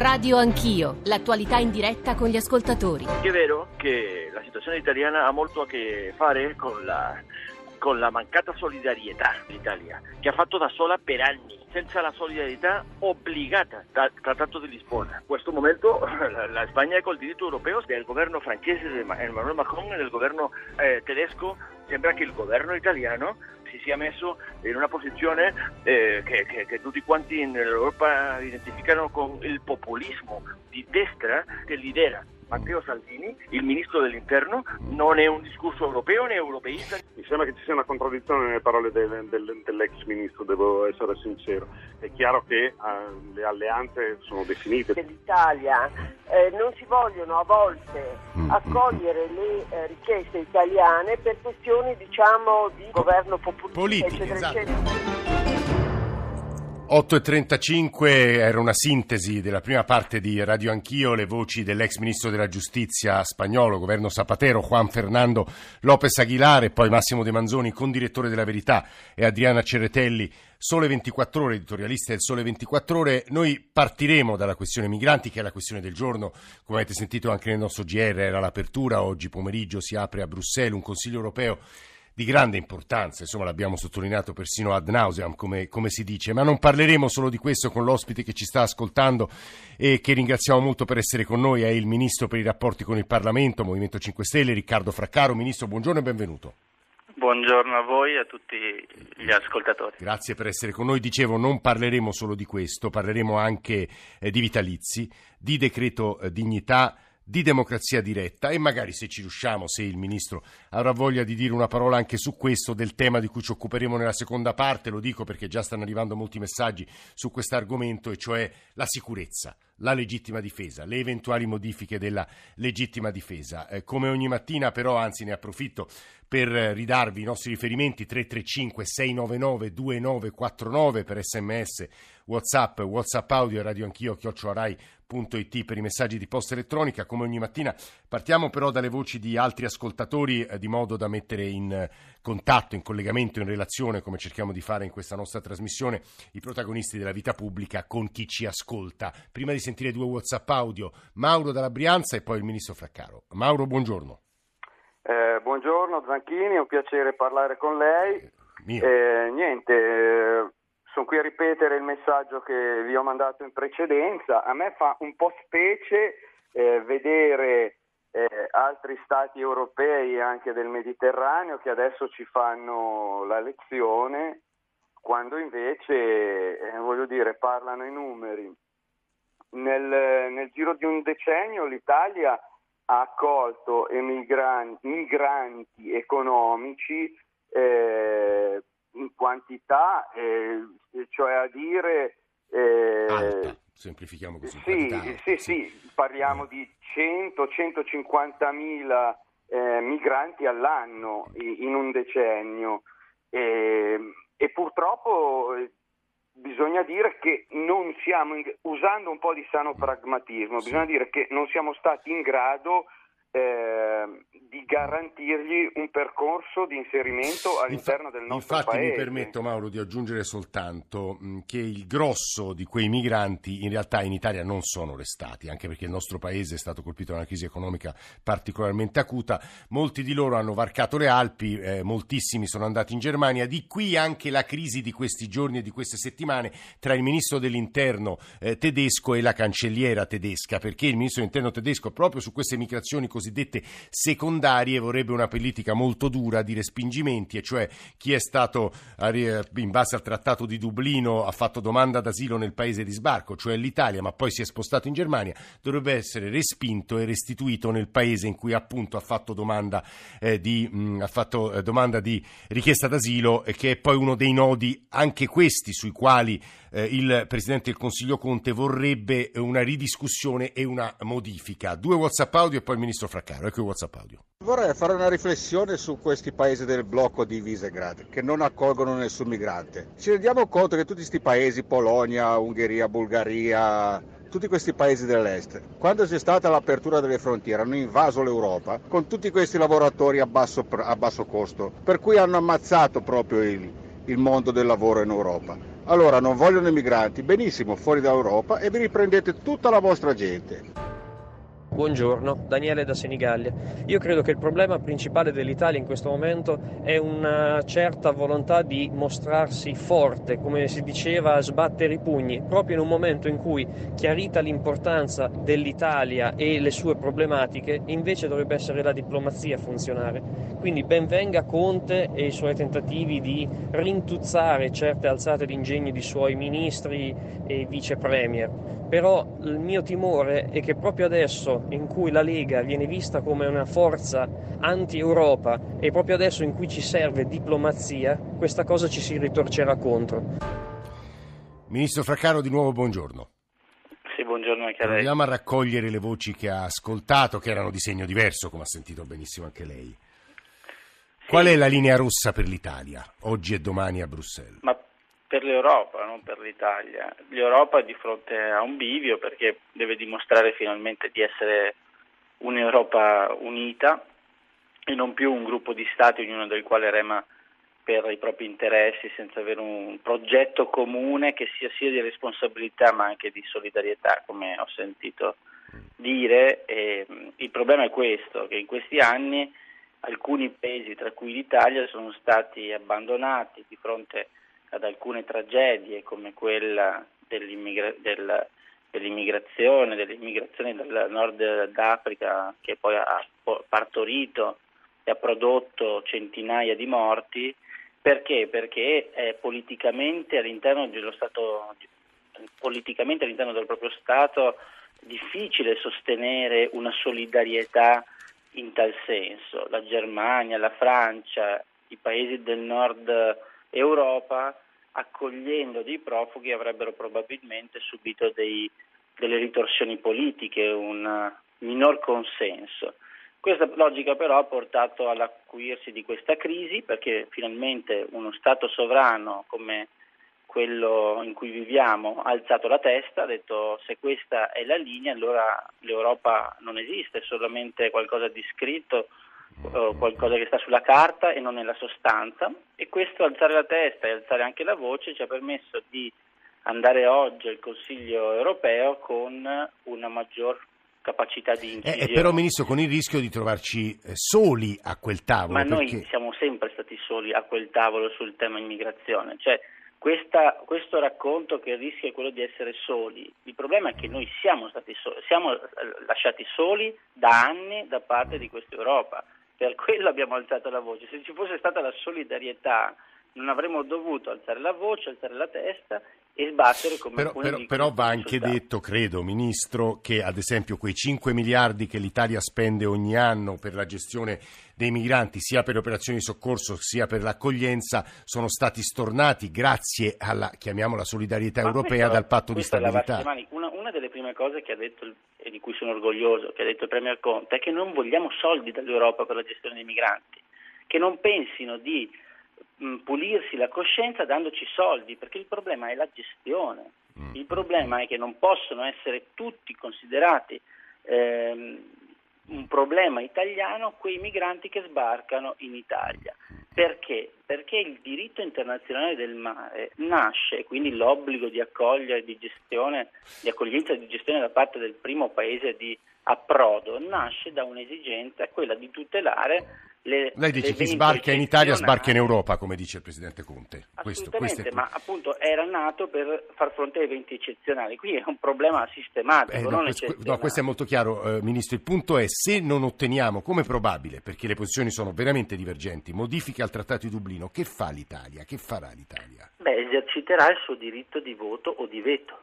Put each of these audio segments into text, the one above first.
Radio Anch'io, l'attualità in diretta con gli ascoltatori. È vero che la situazione italiana ha molto a che fare con la, con la mancata solidarietà dell'Italia, che ha fatto da sola per anni, senza la solidarietà obbligata dal Trattato di Lisbona. In questo momento la, la Spagna è col diritto europeo del governo francese di Emmanuel Macron e del governo eh, tedesco. Sembra che il governo italiano si sia messo in una posizione eh, che, che, che, tutti quanti in Europa identificano con il populismo di destra che lidera Matteo Salvini, il ministro dell'interno, non è un discorso europeo né europeista. Mi sembra che ci sia una contraddizione nelle parole del, del, dell'ex ministro, devo essere sincero. È chiaro che uh, le alleanze sono definite. Dell'Italia eh, non si vogliono a volte mm. accogliere le eh, richieste italiane per questioni diciamo di governo populista, Politiche, eccetera, esatto. eccetera. 8.35 era una sintesi della prima parte di Radio Anch'io, le voci dell'ex ministro della giustizia spagnolo, governo Zapatero, Juan Fernando López Aguilar e poi Massimo De Manzoni, condirettore della Verità e Adriana Ceretelli, Sole 24 Ore, editorialista del Sole 24 Ore. Noi partiremo dalla questione migranti, che è la questione del giorno, come avete sentito anche nel nostro GR, era l'apertura, oggi pomeriggio si apre a Bruxelles un Consiglio europeo di grande importanza, insomma l'abbiamo sottolineato persino ad nauseam, come, come, si dice, ma non parleremo solo di questo con l'ospite che ci sta ascoltando e che ringraziamo molto per essere con noi, è il Ministro per i rapporti con il Parlamento, Movimento 5 Stelle, Riccardo Fraccaro. Ministro, buongiorno e benvenuto. Buongiorno a voi e a tutti gli ascoltatori. Grazie per essere con noi. Dicevo, non parleremo solo di questo, parleremo anche eh, di vitalizi, di decreto eh, dignità di democrazia diretta e magari se ci riusciamo, se il Ministro avrà voglia di dire una parola anche su questo, del tema di cui ci occuperemo nella seconda parte, lo dico perché già stanno arrivando molti messaggi su questo argomento, e cioè la sicurezza, la legittima difesa, le eventuali modifiche della legittima difesa. Eh, come ogni mattina però, anzi ne approfitto per ridarvi i nostri riferimenti 335 699 2949 per sms, whatsapp, whatsapp audio e radio anch'io, chioccioarai.it per i messaggi di posta elettronica. Come ogni mattina partiamo però dalle voci di altri ascoltatori eh, di modo da mettere in contatto, in collegamento, in relazione, come cerchiamo di fare in questa nostra trasmissione, i protagonisti della vita pubblica con chi ci ascolta. Prima di sentire due whatsapp audio, Mauro dalla Brianza e poi il ministro Fraccaro. Mauro, buongiorno. Eh, buongiorno Zanchini, è un piacere parlare con lei. Eh, niente, eh, sono qui a ripetere il messaggio che vi ho mandato in precedenza. A me fa un po' specie eh, vedere eh, altri stati europei anche del Mediterraneo che adesso ci fanno la lezione, quando invece, eh, voglio dire, parlano i numeri. Nel, nel giro di un decennio l'Italia ha accolto emigranti, migranti economici eh, in quantità, eh, cioè a dire... Eh, Alta, semplifichiamo così. Sì, sì, sì, parliamo di 100-150 mila eh, migranti all'anno in un decennio e, e purtroppo eh, bisogna dire che non siamo, in, usando un po' di sano pragmatismo, bisogna dire che non siamo stati in grado eh, di garantirgli un percorso di inserimento all'interno Infa- del nostro infatti paese. mi permetto Mauro di aggiungere soltanto mh, che il grosso di quei migranti in realtà in Italia non sono restati, anche perché il nostro paese è stato colpito da una crisi economica particolarmente acuta, molti di loro hanno varcato le Alpi, eh, moltissimi sono andati in Germania, di qui anche la crisi di questi giorni e di queste settimane tra il ministro dell'interno eh, tedesco e la cancelliera tedesca, perché il ministro dell'interno tedesco proprio su queste migrazioni cosiddette secondarie vorrebbe una politica molto dura di respingimenti, e cioè chi è stato in base al trattato di Dublino ha fatto domanda d'asilo nel paese di sbarco, cioè l'Italia, ma poi si è spostato in Germania, dovrebbe essere respinto e restituito nel paese in cui appunto ha fatto domanda, eh, di, mh, ha fatto, eh, domanda di richiesta d'asilo, eh, che è poi uno dei nodi anche questi sui quali eh, il Presidente del Consiglio Conte vorrebbe una ridiscussione e una modifica. Due WhatsApp audio e poi il Ministro Fraccaro. Ecco il WhatsApp audio. Vorrei fare una riflessione su questi paesi del blocco di Visegrad che non accolgono nessun migrante. Ci rendiamo conto che tutti questi paesi, Polonia, Ungheria, Bulgaria, tutti questi paesi dell'est, quando c'è stata l'apertura delle frontiere, hanno invaso l'Europa con tutti questi lavoratori a basso, a basso costo, per cui hanno ammazzato proprio il, il mondo del lavoro in Europa. Allora non vogliono i migranti, benissimo, fuori dall'Europa e vi riprendete tutta la vostra gente. Buongiorno, Daniele da Senigallia. Io credo che il problema principale dell'Italia in questo momento è una certa volontà di mostrarsi forte, come si diceva, sbattere i pugni, proprio in un momento in cui, chiarita l'importanza dell'Italia e le sue problematiche, invece dovrebbe essere la diplomazia a funzionare. Quindi benvenga Conte e i suoi tentativi di rintuzzare certe alzate d'ingegno di suoi ministri e vice premier però il mio timore è che proprio adesso in cui la Lega viene vista come una forza anti-Europa e proprio adesso in cui ci serve diplomazia, questa cosa ci si ritorcerà contro. Ministro Fraccaro, di nuovo buongiorno. Sì, buongiorno anche a lei. Proviamo a raccogliere le voci che ha ascoltato, che erano di segno diverso, come ha sentito benissimo anche lei. Qual è la linea rossa per l'Italia, oggi e domani a Bruxelles? Ma per l'Europa, non per l'Italia. L'Europa è di fronte a un bivio perché deve dimostrare finalmente di essere un'Europa unita e non più un gruppo di Stati, ognuno del quale rema per i propri interessi senza avere un progetto comune che sia sia di responsabilità ma anche di solidarietà, come ho sentito dire. E il problema è questo, che in questi anni alcuni paesi, tra cui l'Italia, sono stati abbandonati di fronte a ad alcune tragedie come quella dell'immigra- del, dell'immigrazione, dell'immigrazione dal nord d'Africa che poi ha partorito e ha prodotto centinaia di morti, perché? Perché è politicamente all'interno Stato, politicamente all'interno del proprio Stato difficile sostenere una solidarietà in tal senso. La Germania, la Francia, i paesi del nord Europa, accogliendo dei profughi, avrebbero probabilmente subito dei, delle ritorsioni politiche, un minor consenso. Questa logica però ha portato all'acuirsi di questa crisi perché finalmente uno Stato sovrano come quello in cui viviamo ha alzato la testa, ha detto se questa è la linea allora l'Europa non esiste, è solamente qualcosa di scritto qualcosa che sta sulla carta e non nella sostanza e questo alzare la testa e alzare anche la voce ci ha permesso di andare oggi al Consiglio europeo con una maggior capacità di incisione. Eh, però Ministro con il rischio di trovarci eh, soli a quel tavolo. Ma perché... noi siamo sempre stati soli a quel tavolo sul tema immigrazione, cioè questa, questo racconto che il rischio è quello di essere soli, il problema è che noi siamo stati soli, siamo lasciati soli da anni da parte di questa Europa per quello abbiamo alzato la voce. Se ci fosse stata la solidarietà non avremmo dovuto alzare la voce, alzare la testa e sbattere come però, però, però va anche detto, credo, Ministro, che ad esempio quei 5 miliardi che l'Italia spende ogni anno per la gestione dei migranti, sia per le operazioni di soccorso sia per l'accoglienza, sono stati stornati grazie alla, chiamiamola, solidarietà Ma europea questo, dal patto di stabilità. Una, una, delle prime cose che ha detto e di cui sono orgoglioso, che ha detto il Premier Conte, è che non vogliamo soldi dall'Europa per la gestione dei migranti, che non pensino di pulirsi la coscienza dandoci soldi, perché il problema è la gestione. Mm. Il problema è che non possono essere tutti considerati ehm, un problema italiano quei migranti che sbarcano in Italia. Perché? Perché il diritto internazionale del mare nasce, quindi l'obbligo di accogliere, di gestione, di accoglienza e di gestione da parte del primo paese di approdo, nasce da un'esigenza, quella di tutelare le, Lei dice chi sbarca in Italia sbarca in Europa, come dice il Presidente Conte. Questo, questo ma appunto era nato per far fronte a eventi eccezionali, qui è un problema sistematico, eh, no, questo, no, questo, è molto chiaro, eh, Ministro. Il punto è se non otteniamo, come probabile, perché le posizioni sono veramente divergenti, modifiche al Trattato di Dublino, che fa l'Italia? Che farà l'Italia? Beh, eserciterà il suo diritto di voto o di veto.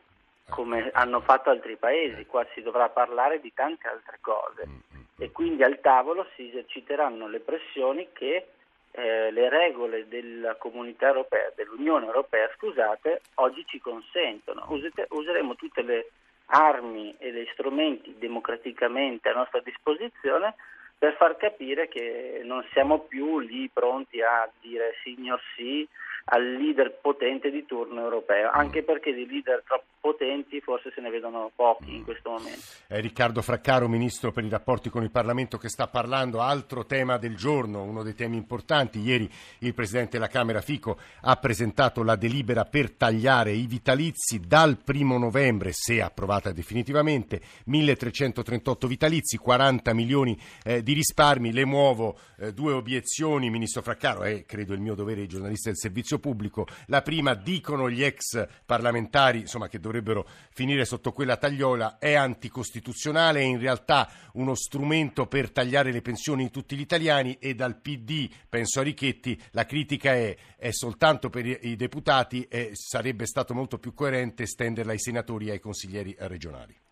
Come hanno fatto altri paesi, qua si dovrà parlare di tante altre cose. Mm e quindi al tavolo si eserciteranno le pressioni che eh, le regole della comunità europea, dell'Unione Europea, scusate, oggi ci consentono. Usate, useremo tutte le armi e gli strumenti democraticamente a nostra disposizione per far capire che non siamo più lì pronti a dire signor sì, al leader potente di turno europeo, anche perché di leader troppo potenti forse se ne vedono pochi in questo momento. È Riccardo Fraccaro, Ministro per i rapporti con il Parlamento, che sta parlando. Altro tema del giorno, uno dei temi importanti. Ieri il Presidente della Camera Fico ha presentato la delibera per tagliare i vitalizi dal primo novembre, se approvata definitivamente, 1338 vitalizi, 40 milioni eh, di risparmi. Le muovo eh, due obiezioni, Ministro Fraccaro, è credo il mio dovere di giornalista del servizio pubblico. La prima, dicono gli ex parlamentari, insomma, che dovrebbero finire sotto quella tagliola, è anticostituzionale, è in realtà uno strumento per tagliare le pensioni di tutti gli italiani e dal PD, penso a Richetti, la critica è, è soltanto per i deputati e sarebbe stato molto più coerente estenderla ai senatori e ai consiglieri regionali.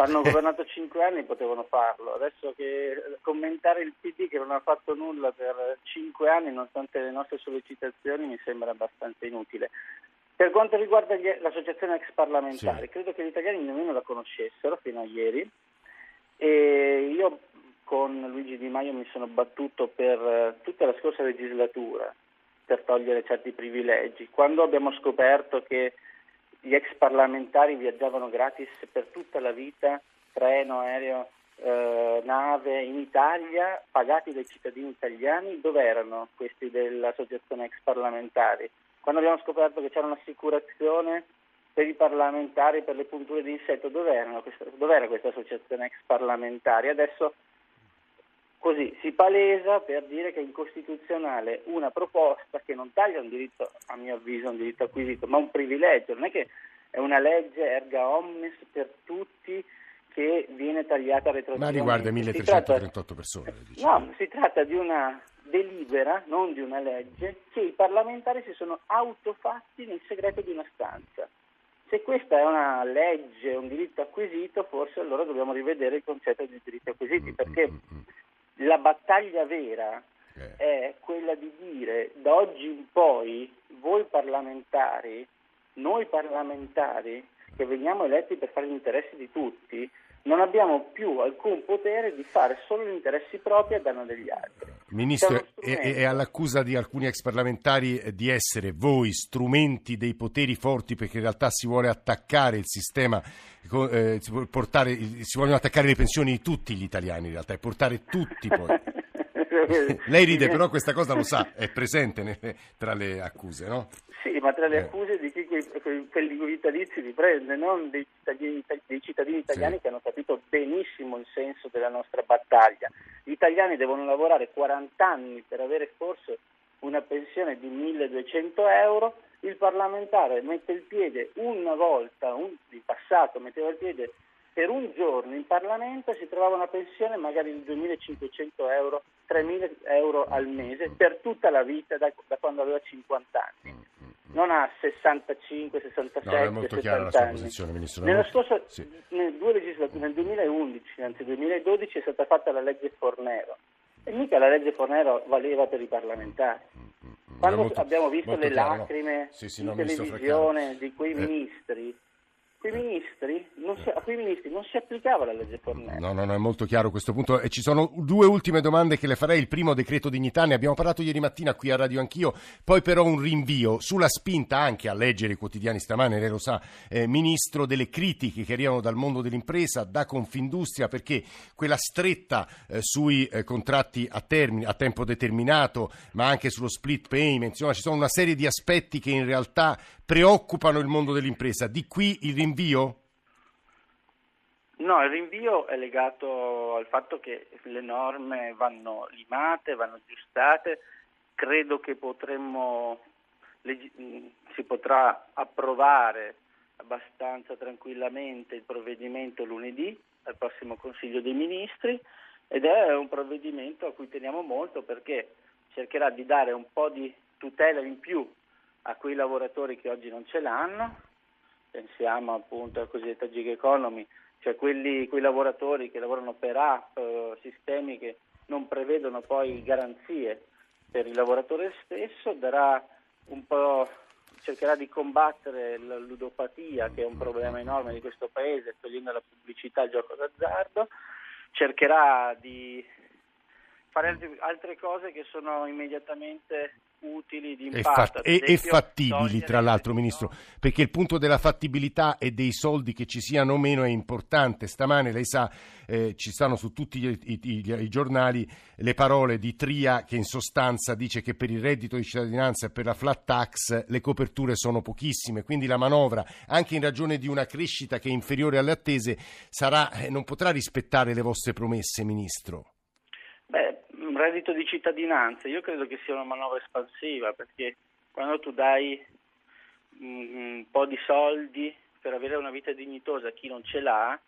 Hanno governato cinque anni potevano farlo, adesso che commentare il PD che non ha fatto nulla per cinque anni nonostante le nostre sollecitazioni mi sembra abbastanza inutile. Per quanto riguarda gli, l'associazione ex parlamentari, sì. credo che gli italiani nemmeno la conoscessero fino a ieri e io con Luigi Di Maio mi sono battuto per eh, tutta la scorsa legislatura per togliere certi privilegi. Quando abbiamo scoperto che gli ex parlamentari viaggiavano gratis per tutta la vita, treno, aereo, eh, nave in Italia, pagati dai cittadini italiani, dove erano questi dell'associazione ex parlamentari? Quando abbiamo scoperto che c'era un'assicurazione per i parlamentari per le punture di insetto, dov'era questa, dov'era questa associazione ex parlamentari? Adesso così si palesa per dire che è incostituzionale una proposta che non taglia un diritto, a mio avviso, un diritto acquisito, ma un privilegio, non è che è una legge erga omnes per tutti che viene tagliata retroattivamente. Ma riguarda 1338 persone. Diciamo. No, si tratta di una delibera, non di una legge, che i parlamentari si sono autofatti nel segreto di una stanza. Se questa è una legge, un diritto acquisito, forse allora dobbiamo rivedere il concetto di diritti acquisiti, perché la battaglia vera eh. è quella di dire da oggi in poi voi parlamentari, noi parlamentari che veniamo eletti per fare gli interessi di tutti, non abbiamo più alcun potere di fare solo gli interessi propri a danno degli altri. Ministro, è, è, all'accusa di alcuni ex parlamentari eh, di essere voi strumenti dei poteri forti perché in realtà si vuole attaccare il sistema, eh, si, portare, si vogliono attaccare le pensioni di tutti gli italiani in realtà e portare tutti poi. Lei ride, però questa cosa lo sa, è presente nelle, tra le accuse, no? Sì, ma tra le eh. accuse di chi quei, quelli vitalizi li prende, non dei cittadini, dei cittadini italiani sì. che hanno capito benissimo il senso della nostra battaglia. Gli italiani devono lavorare 40 anni per avere forse una pensione di 1200 euro, il parlamentare mette il piede una volta, un, in passato metteva il piede per un giorno in Parlamento si trovava una pensione magari di 2.500 euro, 3.000 euro al mese per tutta la vita da, da quando aveva 50 anni. Non a 65, 67, no, 70 anni. Posizione, Ministro. Nello scorso, sì. nel, nel 2011, anzi 2012, è stata fatta la legge Fornero. E mica la legge Fornero valeva per i parlamentari. Quando molto, abbiamo visto le chiaro, lacrime no? sì, sì, in televisione di quei eh. ministri quei ministri si, a quei ministri non si applicava la legge Fornero. No, no, no, è molto chiaro questo punto. E ci sono due ultime domande che le farei. Il primo decreto dignità, ne abbiamo parlato ieri mattina qui a Radio Anch'io, poi però un rinvio sulla spinta anche a leggere i quotidiani stamane, lei lo sa, eh, Ministro, delle critiche che arrivano dal mondo dell'impresa, da Confindustria, perché quella stretta eh, sui eh, contratti a, termine, a tempo determinato, ma anche sullo split payment, insomma ci sono una serie di aspetti che in realtà preoccupano il mondo dell'impresa. Di qui il rinvio? No, il rinvio è legato al fatto che le norme vanno limate, vanno aggiustate. Credo che potremmo, si potrà approvare abbastanza tranquillamente il provvedimento lunedì al prossimo Consiglio dei Ministri ed è un provvedimento a cui teniamo molto perché cercherà di dare un po' di tutela in più a quei lavoratori che oggi non ce l'hanno, pensiamo appunto alla cosiddetta gig economy, cioè quelli, quei lavoratori che lavorano per app, eh, sistemi che non prevedono poi garanzie per il lavoratore stesso, cercherà di combattere la ludopatia che è un problema enorme di questo paese, togliendo la pubblicità al gioco d'azzardo, cercherà di fare altre cose che sono immediatamente utili di impatto. E, e, fattibili, tra l'altro, Ministro, perché il punto della fattibilità e dei soldi che ci siano o meno è importante. Stamane, lei sa, eh, ci stanno su tutti i, i, i, i, giornali le parole di Tria che in sostanza dice che per il reddito di cittadinanza e per la flat tax le coperture sono pochissime, quindi la manovra, anche in ragione di una crescita che è inferiore alle attese, sarà, eh, non potrà rispettare le vostre promesse, Ministro reddito di cittadinanza, io credo che sia una manovra espansiva perché quando tu dai un po' di soldi per avere una vita dignitosa a chi non ce l'ha,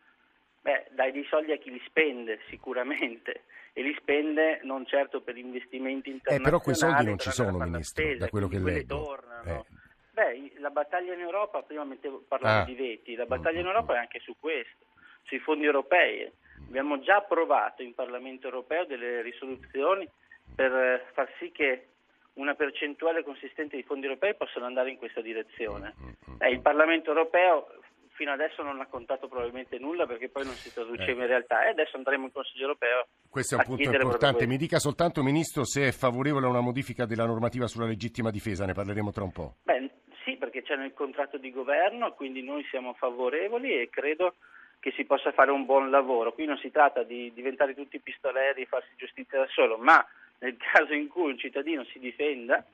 beh, dai dei soldi a chi li spende sicuramente e li spende non certo per investimenti internazionali. Eh, però quei soldi non ci sono, Ministro, spesa, da quello che leggo. Eh. Beh, la battaglia in Europa, prima parlavo ah. di veti, la battaglia in Europa è anche su questo, sui fondi europei. Abbiamo già approvato in Parlamento europeo delle risoluzioni per eh, far sì che una percentuale consistente di fondi europei possano andare in questa direzione. Eh, il Parlamento europeo fino adesso non ha contato probabilmente nulla perché poi non si traduceva eh. in realtà e adesso andremo in Consiglio europeo. Questo è un punto importante. Mi dica soltanto, Ministro, se è favorevole a una modifica della normativa sulla legittima difesa, ne parleremo tra un po'. Beh, sì, perché c'è nel contratto di governo, quindi noi siamo favorevoli e credo che si possa fare un buon lavoro. Qui non si tratta di diventare tutti pistoleri e farsi giustizia da solo, ma nel caso in cui un cittadino si difenda,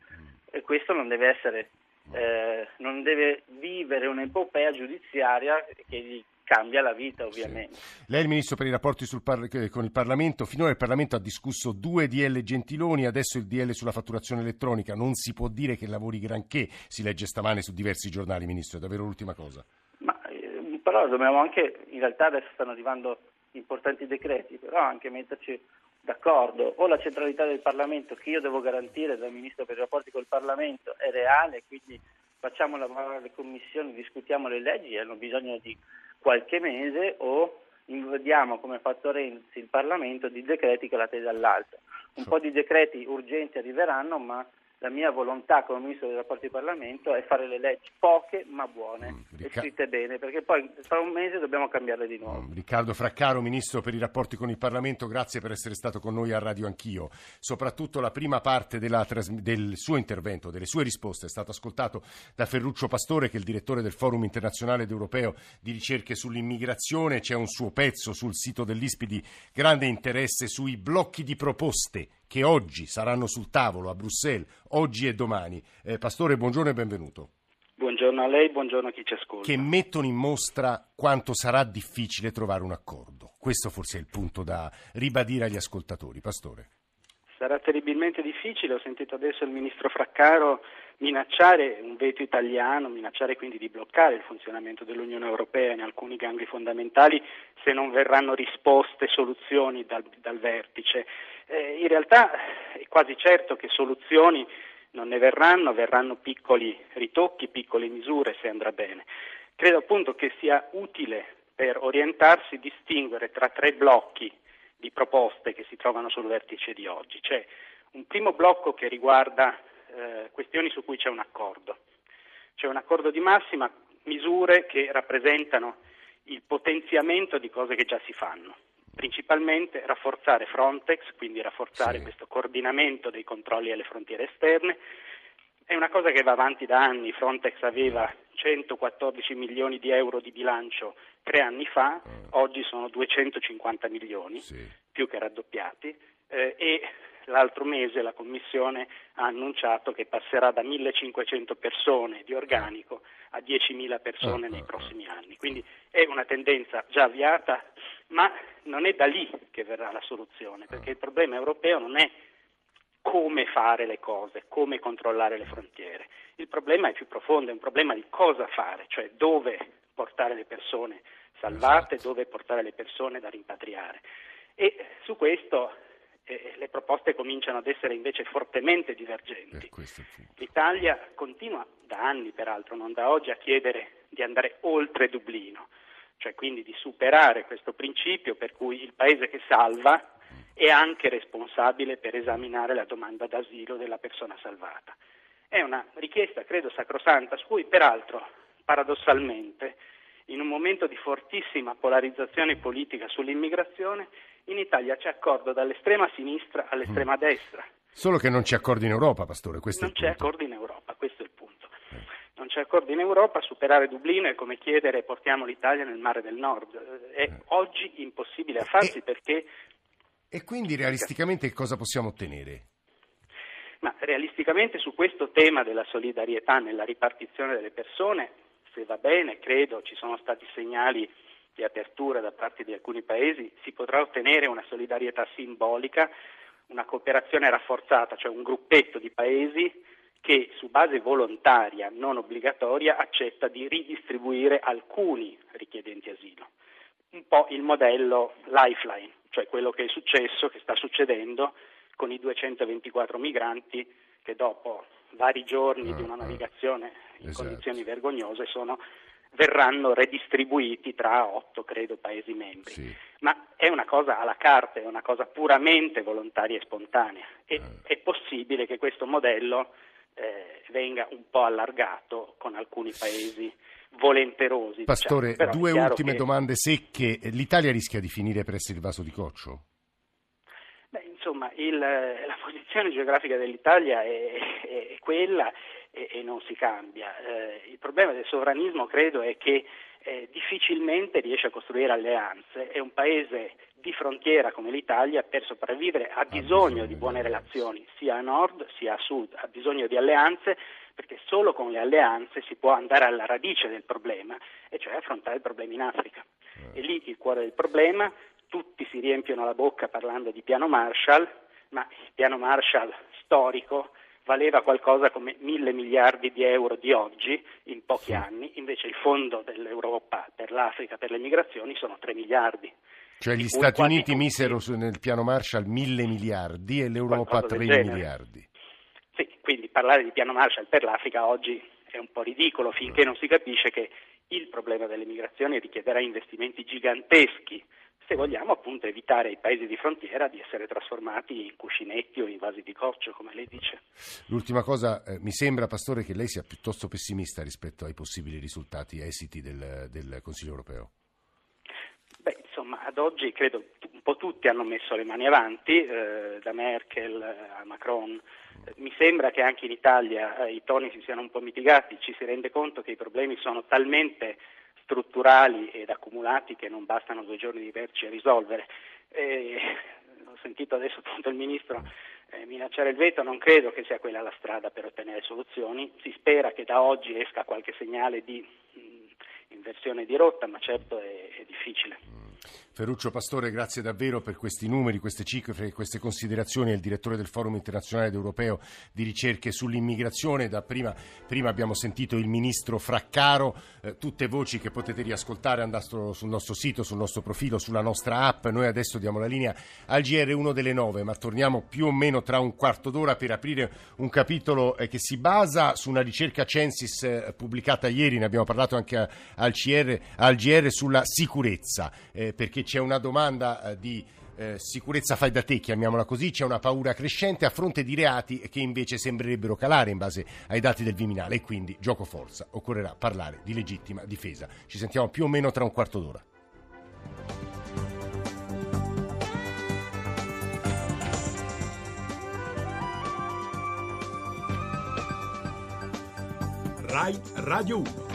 e questo non deve essere, eh, non deve vivere un'epopea giudiziaria che gli cambia la vita ovviamente. Sì. Lei è il Ministro per i rapporti par- con il Parlamento, finora il Parlamento ha discusso due DL Gentiloni, adesso il DL sulla fatturazione elettronica, non si può dire che lavori granché, si legge stamane su diversi giornali Ministro, è davvero l'ultima cosa però dobbiamo anche, in realtà adesso stanno arrivando importanti decreti, però anche metterci d'accordo, o la centralità del Parlamento che io devo garantire dal Ministro per i rapporti col Parlamento è reale, quindi facciamo lavorare le commissioni, discutiamo le leggi, hanno bisogno di qualche mese o invadiamo come ha fatto Renzi il Parlamento di decreti calati dall'alto. Un po' di decreti urgenti arriveranno, ma la mia volontà come Ministro dei rapporti di Parlamento è fare le leggi poche ma buone mm, e scritte bene, perché poi tra un mese dobbiamo cambiarle di nuovo. Mm, Riccardo Fraccaro, Ministro per i rapporti con il Parlamento, grazie per essere stato con noi a Radio Anch'io. Soprattutto la prima parte della, del suo intervento, delle sue risposte, è stato ascoltato da Ferruccio Pastore, che è il direttore del Forum internazionale ed europeo di ricerche sull'immigrazione. C'è un suo pezzo sul sito dell'ISPI di grande interesse sui blocchi di proposte che oggi saranno sul tavolo a Bruxelles, oggi e domani. Eh, Pastore, buongiorno e benvenuto. Buongiorno a lei, buongiorno a chi ci ascolta. Che mettono in mostra quanto sarà difficile trovare un accordo. Questo forse è il punto da ribadire agli ascoltatori. Pastore. Sarà terribilmente difficile, ho sentito adesso il ministro Fraccaro minacciare un veto italiano, minacciare quindi di bloccare il funzionamento dell'Unione Europea in alcuni gangli fondamentali se non verranno risposte soluzioni dal, dal vertice. Eh, in realtà è quasi certo che soluzioni non ne verranno, verranno piccoli ritocchi, piccole misure se andrà bene. Credo appunto che sia utile per orientarsi distinguere tra tre blocchi di proposte che si trovano sul vertice di oggi. C'è un primo blocco che riguarda eh, questioni su cui c'è un accordo. C'è un accordo di massima, misure che rappresentano il potenziamento di cose che già si fanno. Principalmente rafforzare Frontex, quindi rafforzare sì. questo coordinamento dei controlli alle frontiere esterne. È una cosa che va avanti da anni. Frontex aveva 114 milioni di euro di bilancio tre anni fa, ah. oggi sono 250 milioni, sì. più che raddoppiati, eh, e l'altro mese la Commissione ha annunciato che passerà da 1.500 persone di organico a 10.000 persone ah, nei ah, prossimi anni. Quindi è una tendenza già avviata, ma non è da lì che verrà la soluzione, perché il problema europeo non è come fare le cose, come controllare le frontiere. Il problema è più profondo, è un problema di cosa fare, cioè dove portare le persone salvate, esatto. dove portare le persone da rimpatriare. E su questo eh, le proposte cominciano ad essere invece fortemente divergenti. L'Italia continua da anni, peraltro, non da oggi, a chiedere di andare oltre Dublino, cioè quindi di superare questo principio per cui il paese che salva è anche responsabile per esaminare la domanda d'asilo della persona salvata. È una richiesta, credo, sacrosanta, su cui peraltro, paradossalmente, in un momento di fortissima polarizzazione politica sull'immigrazione, In Italia c'è accordo dall'estrema sinistra all'estrema mm. destra. Solo che non c'è accordo in Europa, Pastore, questo non è il c'è accordo in Europa, questo è il punto. Eh. Non c'è accordo in Europa, superare Dublino è come chiedere portiamo l'Italia nel mare del nord. È eh. oggi impossibile a farsi e, perché... E quindi realisticamente cosa possiamo ottenere? Ma realisticamente su questo tema della solidarietà nella ripartizione delle persone, se va bene, credo ci sono stati segnali di apertura da parte di alcuni paesi, si potrà ottenere una solidarietà simbolica, una cooperazione rafforzata, cioè un gruppetto di paesi che su base volontaria, non obbligatoria, accetta di ridistribuire alcuni richiedenti asilo. Un po' il modello Lifeline, cioè quello che è successo, che sta succedendo con i 224 migranti che dopo vari giorni di una ah, ah. navigazione in esatto. condizioni vergognose sono, verranno redistribuiti tra otto, credo, Paesi membri. Sì. Ma è una cosa alla carta, è una cosa puramente volontaria e spontanea. E, eh. È possibile che questo modello eh, venga un po' allargato con alcuni Paesi volenterosi. Pastore, diciamo. due ultime che... domande secche. L'Italia rischia di finire per essere il vaso di coccio? insomma il, la posizione geografica dell'Italia è, è, è quella e, e, non si cambia. Eh, il problema del sovranismo credo è che eh, difficilmente riesce a costruire alleanze. È un paese di frontiera come l'Italia per sopravvivere ha bisogno di buone relazioni sia a nord sia a sud, ha bisogno di alleanze perché solo con le alleanze si può andare alla radice del problema e cioè affrontare il problema in Africa. E lì il cuore del problema tutti si riempiono la bocca parlando di piano Marshall, ma il piano Marshall storico valeva qualcosa come mille miliardi di euro di oggi in pochi sì. anni, invece il fondo dell'Europa per l'Africa, per le migrazioni sono tre miliardi. Cioè gli Stati Uniti misero nel piano Marshall mille miliardi e l'Europa tre miliardi. Sì, quindi parlare di piano Marshall per l'Africa oggi è un po' ridicolo finché non si capisce che il problema delle migrazioni richiederà investimenti giganteschi se vogliamo appunto evitare ai paesi di frontiera di essere trasformati in cuscinetti o in vasi di coccio, come lei dice. L'ultima cosa, eh, mi sembra, Pastore, che lei sia piuttosto pessimista rispetto ai possibili risultati esiti del, del Consiglio europeo. Beh, insomma, ad oggi credo un po' tutti hanno messo le mani avanti, eh, da Merkel a Macron. Mi sembra che anche in Italia eh, i toni si siano un po' mitigati, ci si rende conto che i problemi sono talmente strutturali ed accumulati che non bastano due giorni di vertice a risolvere. Eh, ho sentito adesso appunto il Ministro eh, minacciare il veto, non credo che sia quella la strada per ottenere soluzioni, si spera che da oggi esca qualche segnale di mh, inversione di rotta, ma certo è, è difficile. Ferruccio Pastore, grazie davvero per questi numeri, queste cifre queste considerazioni. È il direttore del Forum internazionale ed europeo di ricerche sull'immigrazione. Prima, prima abbiamo sentito il ministro Fraccaro, eh, tutte voci che potete riascoltare andando sul nostro sito, sul nostro profilo, sulla nostra app. Noi adesso diamo la linea al GR1 delle 9, ma torniamo più o meno tra un quarto d'ora per aprire un capitolo eh, che si basa su una ricerca Censis eh, pubblicata ieri, ne abbiamo parlato anche al, CR, al GR sulla sicurezza, eh, perché c'è una domanda eh, di eh, sicurezza fai da te, chiamiamola così, c'è una paura crescente a fronte di reati che invece sembrerebbero calare in base ai dati del Viminale e quindi gioco forza, occorrerà parlare di legittima difesa. Ci sentiamo più o meno tra un quarto d'ora. RAI Radio 1